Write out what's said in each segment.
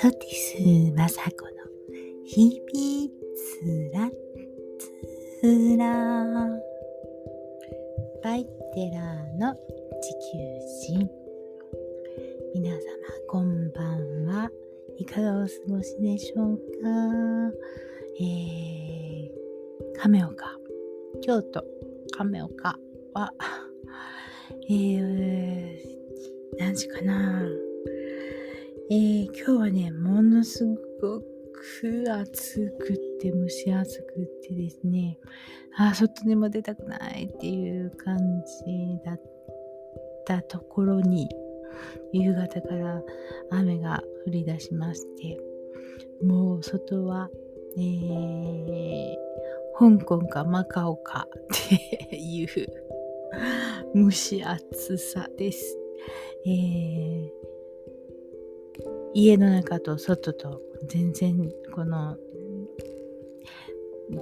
ソティスマサコの日々つらつら。バイテラーの地球人。皆様こんばんは。いかがお過ごしでしょうか。えー、亀岡。京都。亀岡はえー、何時かな。暑くって蒸し暑くってですね、あ、外にも出たくないっていう感じだったところに、夕方から雨が降り出しまして、もう外は、えー、香港かマカオかっていう蒸し暑さです。えー家の中と外と全然この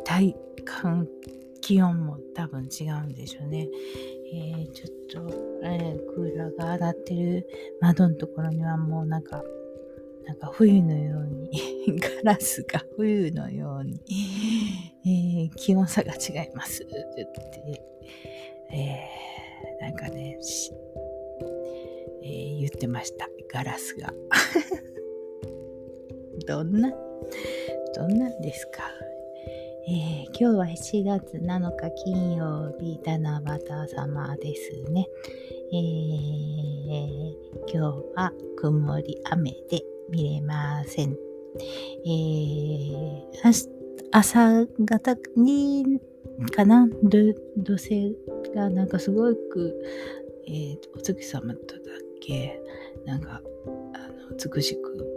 体感気温も多分違うんでしょうね。えー、ちょっと、えー、クーラーが上がってる窓のところにはもうなんか、なんか冬のように ガラスが冬のようにえー、気温差が違いますって言って、えー、なんかね、えー、言ってました。ガラスが。どんな、どんなんですか？えー、今日は7月7日金曜日、七夕様ですね。えー、今日は曇り雨で見れません。えー、朝方にかな？土星がなんかすごく、えー、お月様とだっけ？なんかあの美しく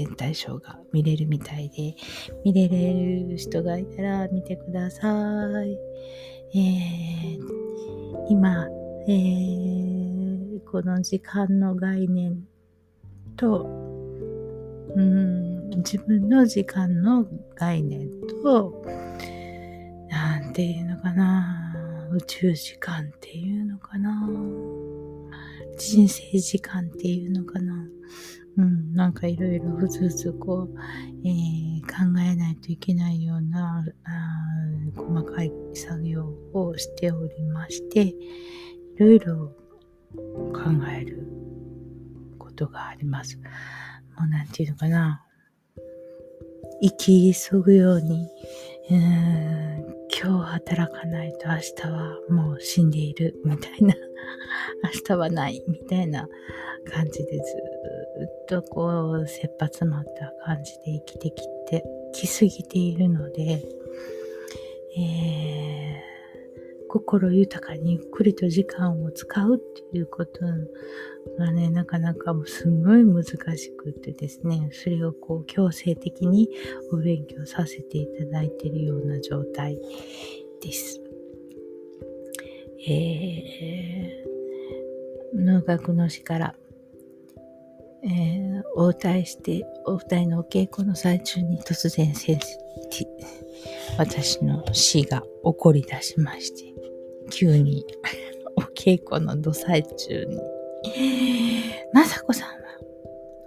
天体ショーが見れるみたいで、見れる人がいたら見てください。えー、今、えー、この時間の概念と、うん、自分の時間の概念と、なんていうのかな、宇宙時間っていうのかな、人生時間っていうのかな。うん、なんかいろいろふつふつこう、えー、考えないといけないようなあ細かい作業をしておりまして、いろいろ考えることがあります。もうなんていうのかな。生き急ぐように、うん今日働かないと明日はもう死んでいるみたいな、明日はないみたいな感じでずっとずっとこう、切羽詰まった感じで生きてきて、きすぎているので、えー、心豊かにゆっくりと時間を使うっていうことがね、なかなかもうすごい難しくってですね、それをこう強制的にお勉強させていただいているような状態です。えー、能楽の詩からえー、応対して、お二人のお稽古の最中に突然先生、私の死が起こり出しまして、急に お稽古のど最中に、まさこさん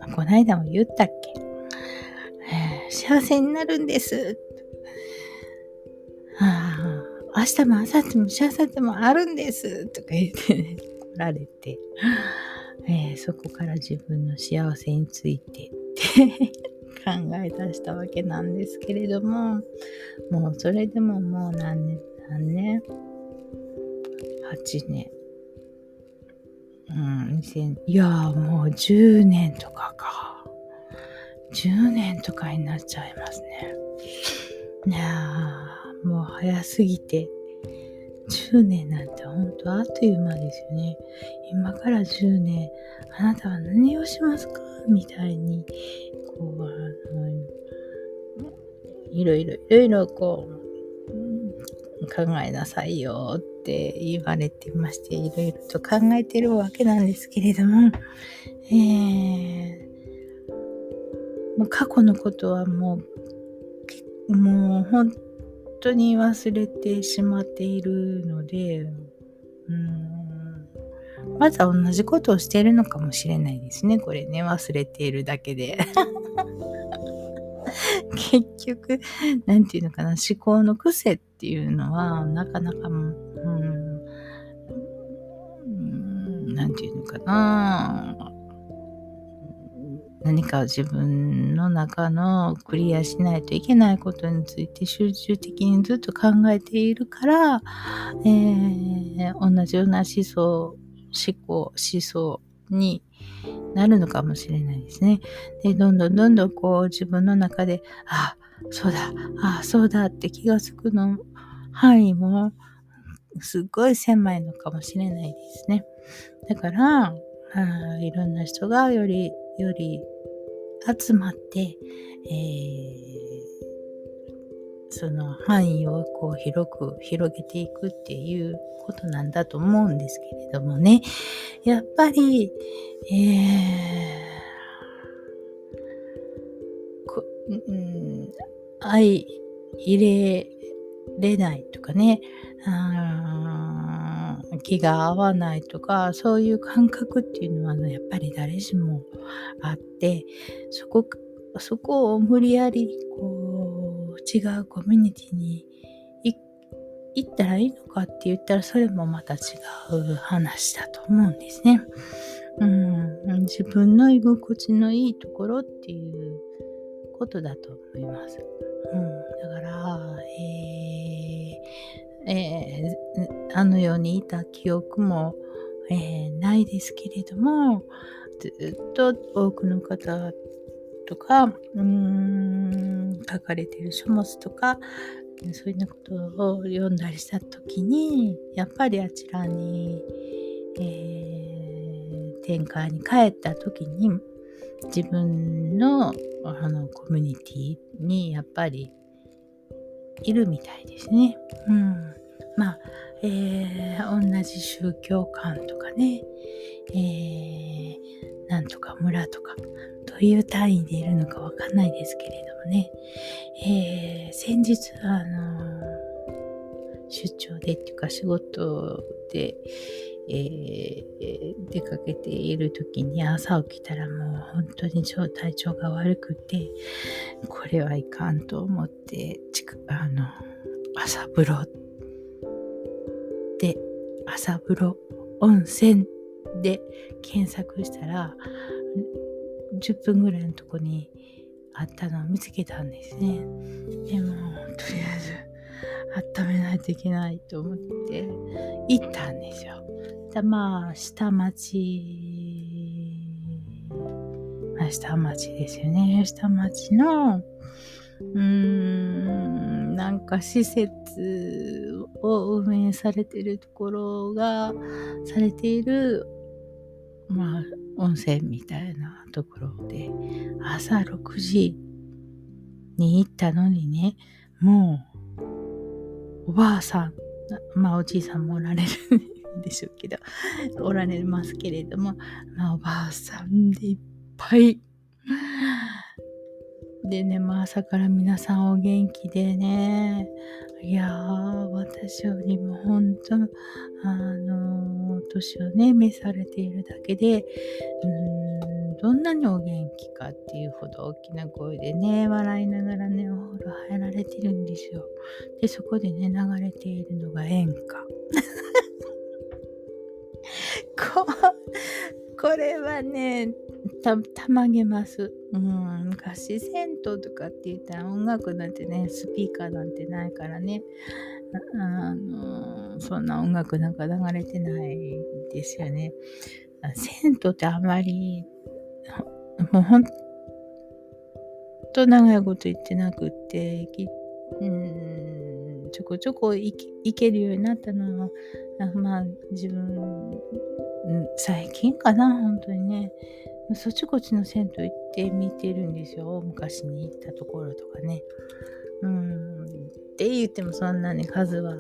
は、こないだも言ったっけ、えー、幸せになるんです。ああ、明日も明後日も幸せもあるんです。とか言ってね、来られて、えー、そこから自分の幸せについてって 考え出したわけなんですけれども、もうそれでももう何年、何年 ?8 年。うん、2000いやもう10年とかか。10年とかになっちゃいますね。いやもう早すぎて、10年なんてほんとあっという間ですよね。今から10年、あなたは何をしますか？みたいに、こう、あの、いろいろいろいろこう、考えなさいよって言われてまして、いろいろと考えてるわけなんですけれども、えー、もう過去のことはもう、もう本当に忘れてしまっているので、うん、まずは同じことをしているのかもしれないですね。これね、忘れているだけで。結局、なんていうのかな、思考の癖っていうのは、なかなか、うん、うん、なんていうのかな、何か自分の中のクリアしないといけないことについて集中的にずっと考えているから、えー、同じような思想、思考、思想になるのかもしれないですね。で、どんどんどんどんこう自分の中で、あ、そうだ、あ、そうだって気がつくの範囲もすっごい狭いのかもしれないですね。だから、あいろんな人がより、より集まって、えー、その範囲をこう広く広げていくっていうことなんだと思うんですけれどもね。やっぱり、えー、うん、相入れれないとかね、気が合わないとか、そういう感覚っていうのは、ね、やっぱり誰しもあって、そこ、そこを無理やり、こう、違うコミュニティに行ったらいいのかって言ったら、それもまた違う話だと思うんですね。うん、自分の居心地のいいところっていうことだと思います。うん、だから、えーえー、あの世にいた記憶も、えー、ないですけれども、ずっと多くの方とか、うーん、書かれている書物とか、そういうことを読んだりした時に、やっぱりあちらに、えー、展開に帰った時に、自分のあのコミュニティにやっぱりいるみたいですね。うん。まあ、えー、同じ宗教観とかね、えー、なんとか村とか、どういう単位でいるのかわかんないですけれどもね、えー、先日、あの出張でっていうか仕事で、えー、出かけている時に朝起きたらもう本当に体調が悪くて、これはいかんと思って、あの、朝風呂で、朝風呂温泉で検索したら、10分ぐらいのとこにあったのを見つけたんですね。でも、とりあえず、温めないといけないと思って行ったんですよ。だまあ、下町、下町ですよね。下町の、うーん、なんか施設を運営されてるところが、されている、まあ、温泉みたいなところで、朝6時に行ったのにね、もう、おばあさん、まあおじいさんもおられるんでしょうけど、おられますけれども、まあおばあさんでいっぱい。でね、まあ朝から皆さんお元気でね、いやー、私よりも本当、あのー、年をね、召されているだけで、うん、どんなにお元気かっていうほど大きな声でね、笑いながらね、お風呂入られてるんですよ。で、そこでね、流れているのが演歌。ここれはね、た、まげます。うん、昔銭湯とかって言ったら音楽なんてね、スピーカーなんてないからね、あの、そんな音楽なんか流れてないですよね。銭湯ってあまり、もうほんと長いこと言ってなくって、うん、ちょこちょこ行けるようになったのは、まあ自分、最近かな、本当にね。そっちこっちの銭湯行ってみてるんですよ。昔に行ったところとかね。うん。って言ってもそんなに数は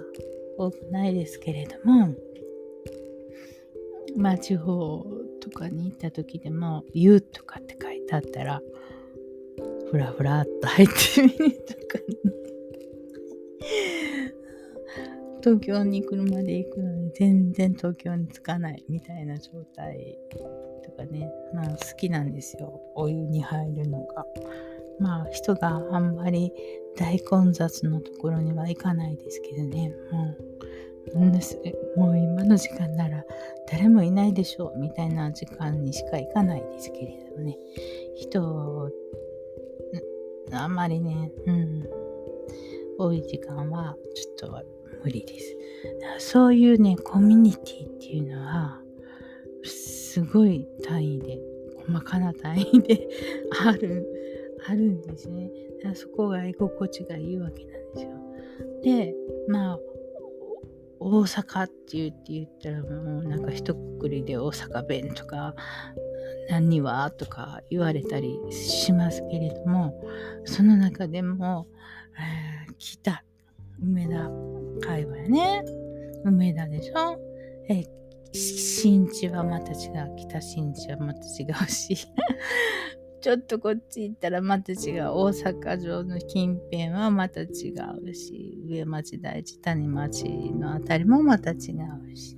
多くないですけれども、まあ地方とかに行った時でも、湯とかって書いてあったら、ふらふらっと入ってみるとかね。東京に車で行くのに全然東京に着かないみたいな状態とかね、まあ好きなんですよ。お湯に入るのが。まあ人があんまり大混雑のところには行かないですけどね。もう、もう今の時間なら誰もいないでしょうみたいな時間にしか行かないですけれどもね。人、あんまりね、うん、多い時間はちょっと無理です。そういうね、コミュニティっていうのは、すごい単位で、細かな単位で ある、あるんですね。そこが居心地がいいわけなんですよ。で、まあ、大阪って言って言ったらもうなんか一括りで大阪弁とか何はとか言われたりしますけれどもその中でも、えー、北梅田界隈ね梅田でしょ？え新地はまた違う北新地はまた違うし ちょっとこっち行ったらまた違う。大阪城の近辺はまた違うし、上町大地谷町のあたりもまた違うし。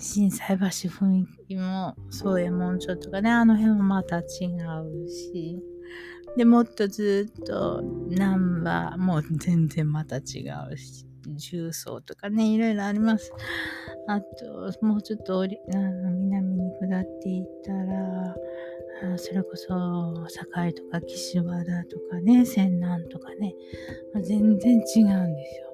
心斎橋雰囲気も、宗右衛門町とかね、あの辺もまた違うし。で、もっとずっと南波も全然また違うし。重曹とかね、いろいろあります。あと、もうちょっとあの南に下っていったら、それこそ堺とか岸和田とかね泉南とかね、ま、全然違うんですよ。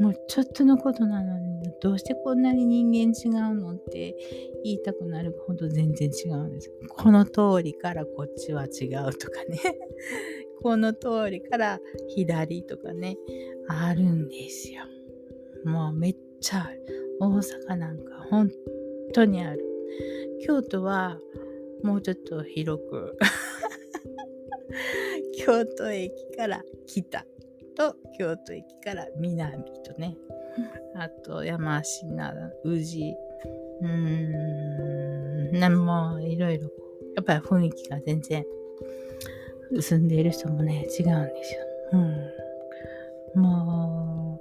もうちょっとのことなのにどうしてこんなに人間違うのって言いたくなるほど全然違うんです。この通りからこっちは違うとかね。この通りから左とかねあるんですよ。もうめっちゃある大阪なんか本当にある。京都はもうちょっと広く。京都駅から北と京都駅から南とね。あと山科宇治。うーん。なんもいろいろやっぱり雰囲気が全然住んでいる人もね違うんですよ。うん、も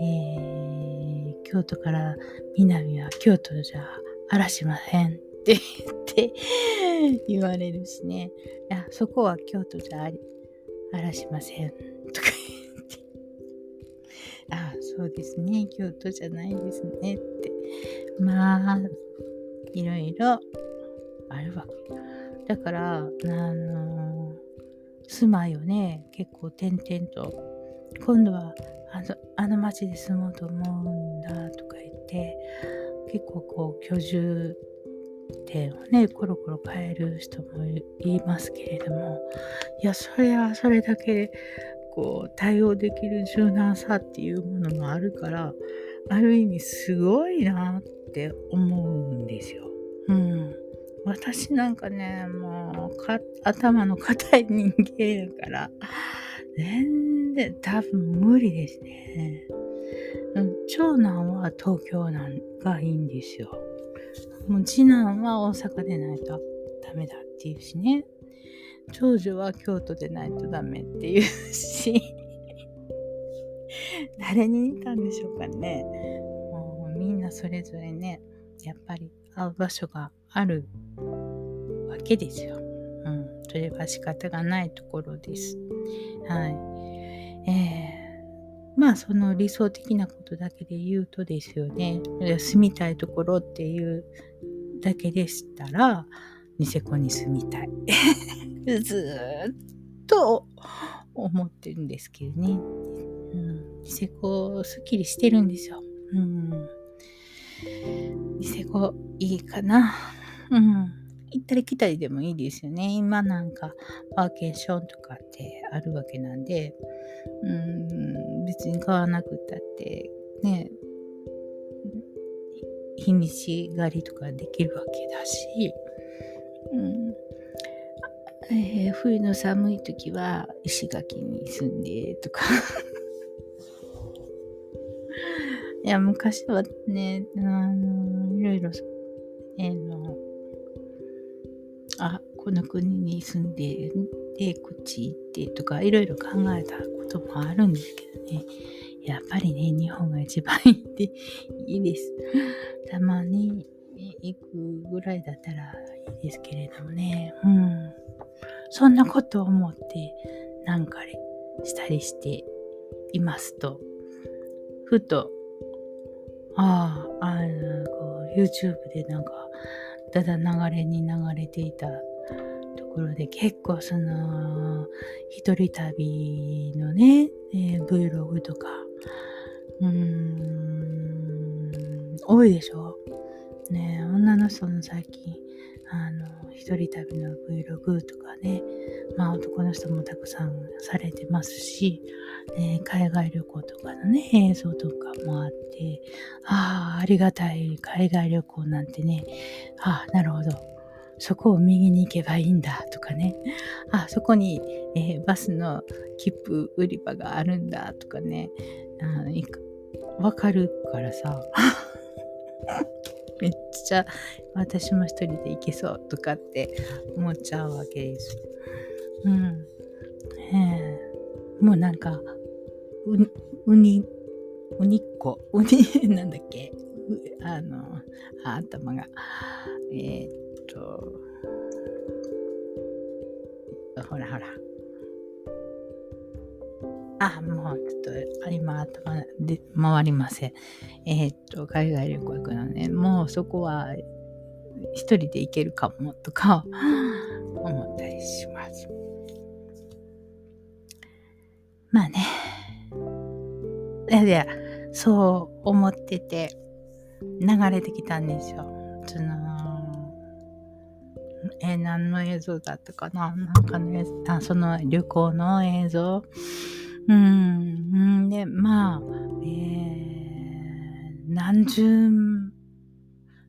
う、えー、京都から南は京都じゃあらしませんって言って言われるしね。いや、そこは京都じゃあらしません。とか言って。あ、そうですね。京都じゃないですね。って。まあ、いろいろあるわけ。だから、あの住まいをね、結構点々と、今度はあのあの町で住もうと思うんだとか言って、結構こう居住点をねコロコロ変える人もいますけれどもいやそれはそれだけこう対応できる柔軟さっていうものもあるからある意味すごいなって思うんですよ。うん、私なんかねもう頭の固い人間やから全然多分無理ですね。長男は東京なんがいいんですよ。もう次男は大阪でないとダメだっていうしね。長女は京都でないとダメっていうし誰に似たんでしょうかね。もうみんなそれぞれね、やっぱり会う場所があるわけですよ。うん。それは仕方がないところです。はい。えーまあその理想的なことだけで言うとですよね住みたいところっていうだけでしたらニセコに住みたい ずっと思ってるんですけどね、うん、ニセコすっきりしてるんですよ、うん、ニセコいいかなうん。行ったり来たりでもいいですよね。今なんかワーケーションとかってあるわけなんで、うん、別に買わなくたってね、日にち狩りとかできるわけだし、うん。えー、冬の寒い時は石垣に住んでとか。いや昔はねあのいろいろ、えー、のあこの国に住んででこっち行ってとかいろいろ考えたこともあるんですけどねやっぱりね、日本が一番いいっていいです。たまに行くぐらいだったらいいですけれどもね。うん。そんなことを思って、なんかしたりしていますと、ふと、ああ、あの、こう、YouTube でなんか、ただ流れに流れていたところで結構その一人旅のね、えー、Vlog とかうーん多いでしょ？ね女の人の最近あの一人旅の Vlog とかねまあ男の人もたくさんされてますし、えー、海外旅行とかのね映像とかもあってああありがたい海外旅行なんてねああなるほどそこを右に行けばいいんだとかね。あ、そこに、えー、バスの切符売り場があるんだとかね。わかるからさ。めっちゃ私も一人で行けそうとかって思っちゃうわけです。うん。えー、もうなんか、う、うに、うにっこ、うに、なんだっけ、あの、あ頭が、えー、と、ほらほら。あ、もうちょっと今頭で回りません。えー、っと、海外旅行行くのね、もうそこは一人で行けるかもとか 思ったりします。まあね。いやいや、そう思ってて流れてきたんですよ。そのえー、何の映像だったかな？なんかね、あその旅行の映像うん、で、まあ、えー、何十、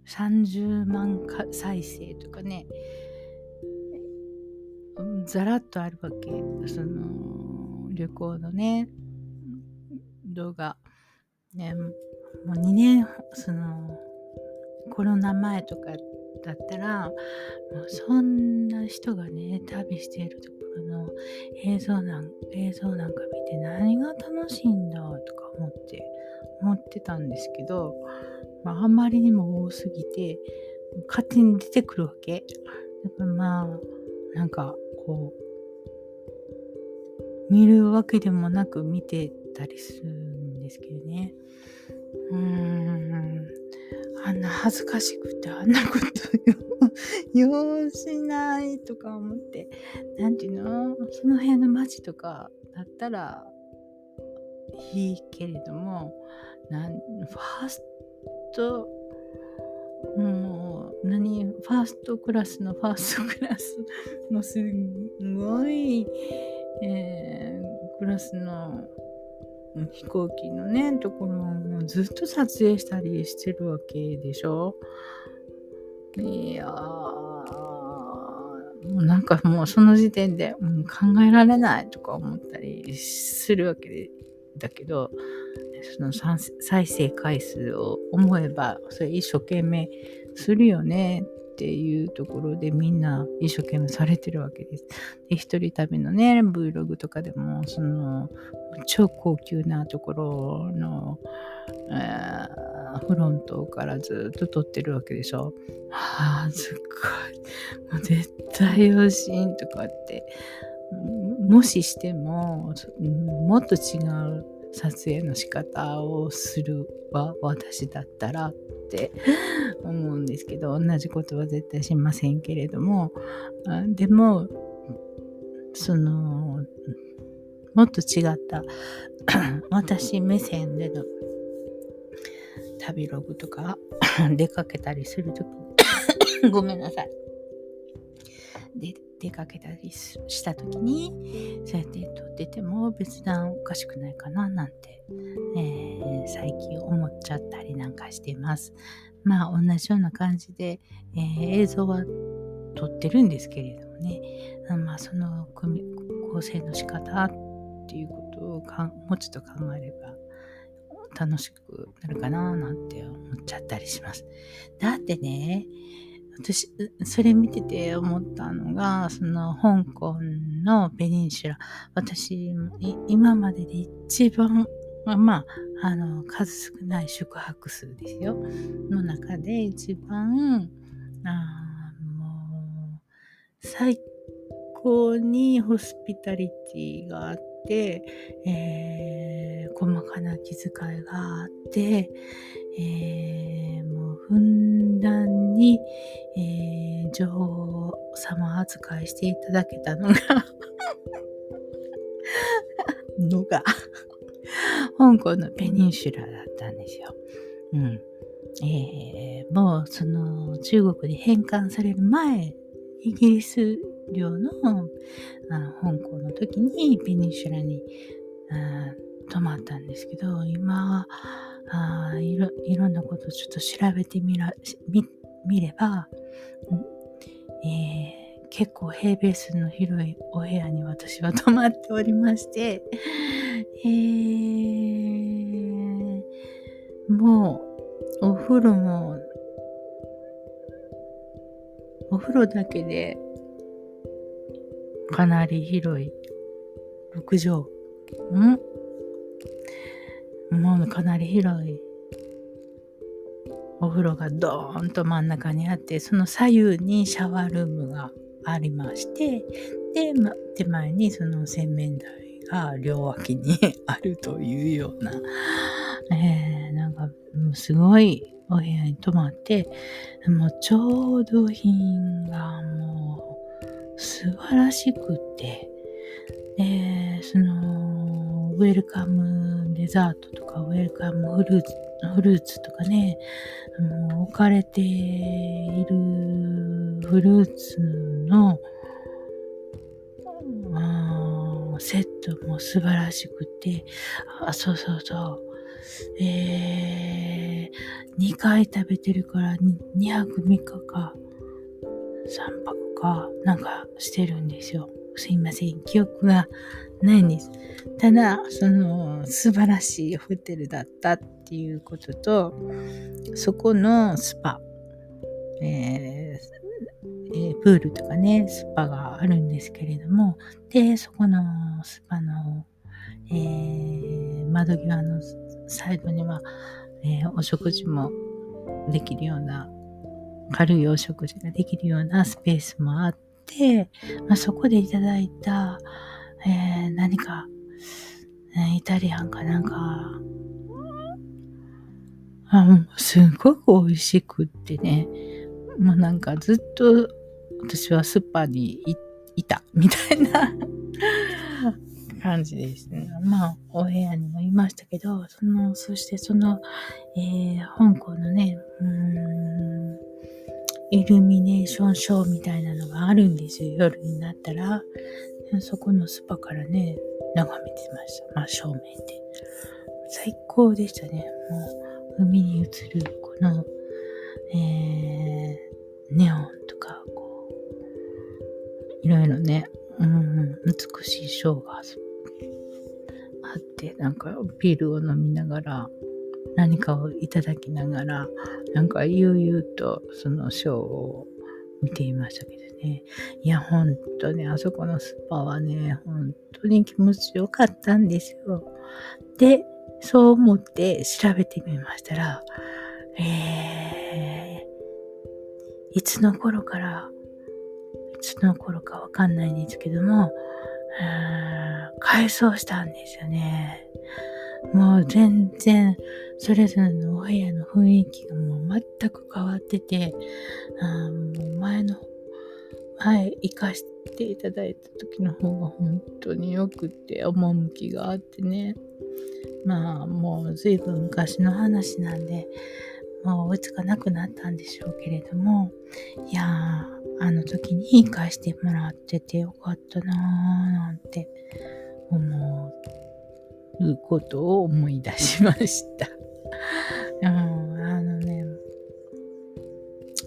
30万か再生とかね、ざらっとあるわけ。その、旅行のね、動画。ね、もう2年、その、コロナ前とかだったら、もうそんな人がね、旅しているところの映像なん映像なんか見て何が楽しいんだとか思って、思ってたんですけど、まあ、あんまりにも多すぎて、勝手に出てくるわけ。だからまあ、なんかこう、見るわけでもなく見てたりするんですけどね。恥ずかしくてあんなことようしないとか思って、なんていうの？その辺の街とかだったらいいけれども、なんファースト、もう、何、ファーストクラスのファーストクラスのすんごい、えー、クラスの飛行機のね、ところをずっと撮影したりしてるわけでしょ？いやー、もうなんかもうその時点で、うん、考えられないとか思ったりするわけだけど、その再生回数を思えば、それ一生懸命するよねっていうところでみんな一生懸命されてるわけです。で、一人旅のね、Vlog とかでも、その、超高級なところの、えー、フロントからずっと撮ってるわけでしょ。はあ、すっごい。もう絶対欲しいとかって、もししても、もっと違う撮影の仕方をするわ、私だったらって思うんですけど、同じことは絶対しませんけれども、でも、その、もっと違った 私目線での旅ログとか 出かけたりするとき ごめんなさい。で出かけたりした時にそうやって撮ってても別段おかしくないかななんて、えー、最近思っちゃったりなんかしてます。まあ同じような感じで、えー、映像は撮ってるんですけれどもね、まあその組構成の仕方っていうことをかもうちょっと考えれば楽しくなるかななんて思っちゃったりします。だってね、私、それ見てて思ったのが、その香港のペニンシュラ。私、今までで一番まあ、まあ、あの、数少ない宿泊数ですよ。の中で一番、あもう、最高にホスピタリティがあって、えー、細かな気遣いがあって、えー、もうふんだんに、えー、女王様扱いしていただけたのが のが香港のペニンシュラだったんですよ。うん。えー、もうその中国に返還される前、イギリス領のあ香港の時にペニンシュラに泊まったんですけど、今あいろいろんなことちょっと調べてみらみ見れば、えー、結構平米数の広いお部屋に私は 泊まっておりまして、えー、もうお風呂もお風呂だけでかなり広い6畳ん。もうかなり広い。お風呂がドーンと真ん中にあってその左右にシャワールームがありましてで、ま、手前にその洗面台が両脇にあるというような、えー、なんかすごいお部屋に泊まってもう調度品がもう素晴らしくてでそのウェルカムデザートとかウェルカムフルーツフルーツとかね、あの置かれているフルーツのセットも素晴らしくて、あ、そうそうそう。えー、2回食べてるから2泊3日か3泊かなんかしてるんですよ。すいません。記憶がないんです。ただ、その素晴らしいホテルだったっていうことと、そこのスパ、えーえー、プールとかね、スパがあるんですけれども、で、そこのスパの、えー、窓際のサイドには、えー、お食事もできるような、軽いお食事ができるようなスペースもあって、まあ、そこでいただいた、えー、何か、イタリアンかなんか、あすごく美味しくってね、もうなんかずっと私はスーパーにいたみたいな。感じですね。まあ、お部屋にもいましたけど、その、そしてその、えー、香港のね、うん、イルミネーションショーみたいなのがあるんですよ。夜になったら。そこのスパからね、眺めてました。真正面で。最高でしたね。もう、海に映る、この、えー、ネオンとか、こう、いろいろね、うん、美しいショーがあって、なんかビールを飲みながら、何かをいただきながら、なんか悠々とそのショーを見ていましたけどね。いや、ほんとね、あそこのスパはね、本当に気持ちよかったんですよ。で、そう思って調べてみましたら、えー、いつの頃から、いつの頃かわかんないんですけども、改装したんですよね。もう全然、それぞれのお部屋の雰囲気がもう全く変わってて、あもう前の、前行かしていただいた時の方が本当によくて、趣があってね。まあ、もう随分昔の話なんで、もう追いつかなくなったんでしょうけれども、いやー、あの時に行かしてもらっててよかったなーなんて思うことを思い出しました。うん、あのね、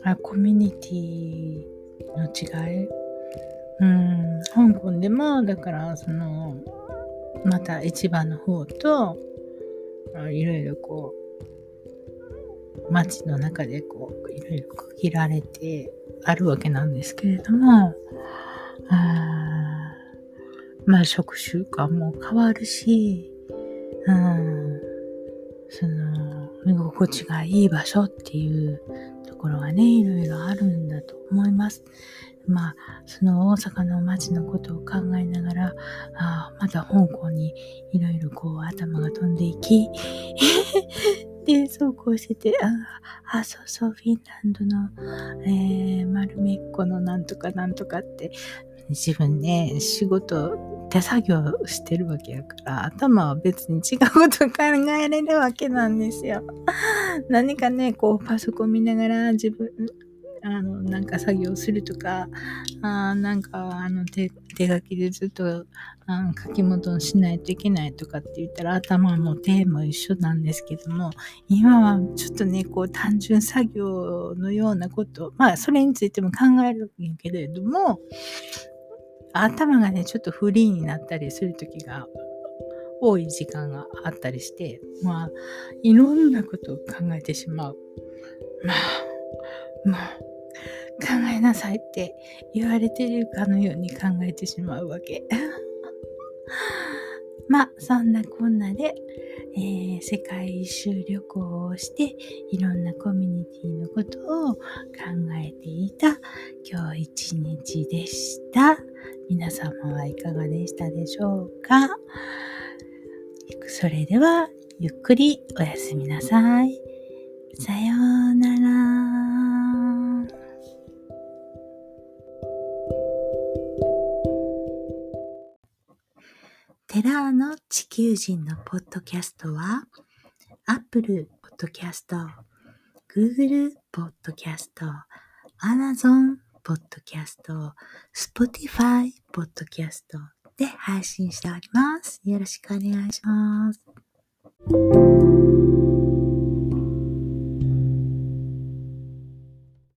あコミュニティの違い？うん、香港でも、だから、その、また市場の方と、いろいろこう、街の中でこう、いろいろ区切られてあるわけなんですけれども、あまあ食習慣も変わるし、うん、その、居心地がいい場所っていうところがね、いろいろあるんだと思います。まあ、その大阪の街のことを考えながら、あまた香港にいろいろこう頭が飛んでいき、で、そうこうしてて、あ、あ、そうそう、フィンランドの、えー、丸めっこのなんとかなんとかって、自分ね、仕事、手作業してるわけやから、頭は別に違うこと考えれるわけなんですよ。何かね、こう、パソコン見ながら自分、あの、なんか作業するとか、あなんか、あの手、手書きでずっとあ書き物しないといけないとかって言ったら頭も手も一緒なんですけども、今はちょっとね、こう単純作業のようなこと、まあそれについても考えるけれども、頭がね、ちょっとフリーになったりするときが多い時間があったりして、まあ、いろんなことを考えてしまう。まあ、まあ、考えなさいって言われてるかのように考えてしまうわけ。まあ、そんなこんなで、えー、世界一周旅行をして、いろんなコミュニティのことを考えていた今日一日でした。皆様はいかがでしたでしょうか？それでは、ゆっくりおやすみなさい。さようなら。テラーの地球人のポッドキャストは、Apple Podcast、Google Podcast、Amazon Podcast、Spotify Podcast で配信しております。よろしくお願いします。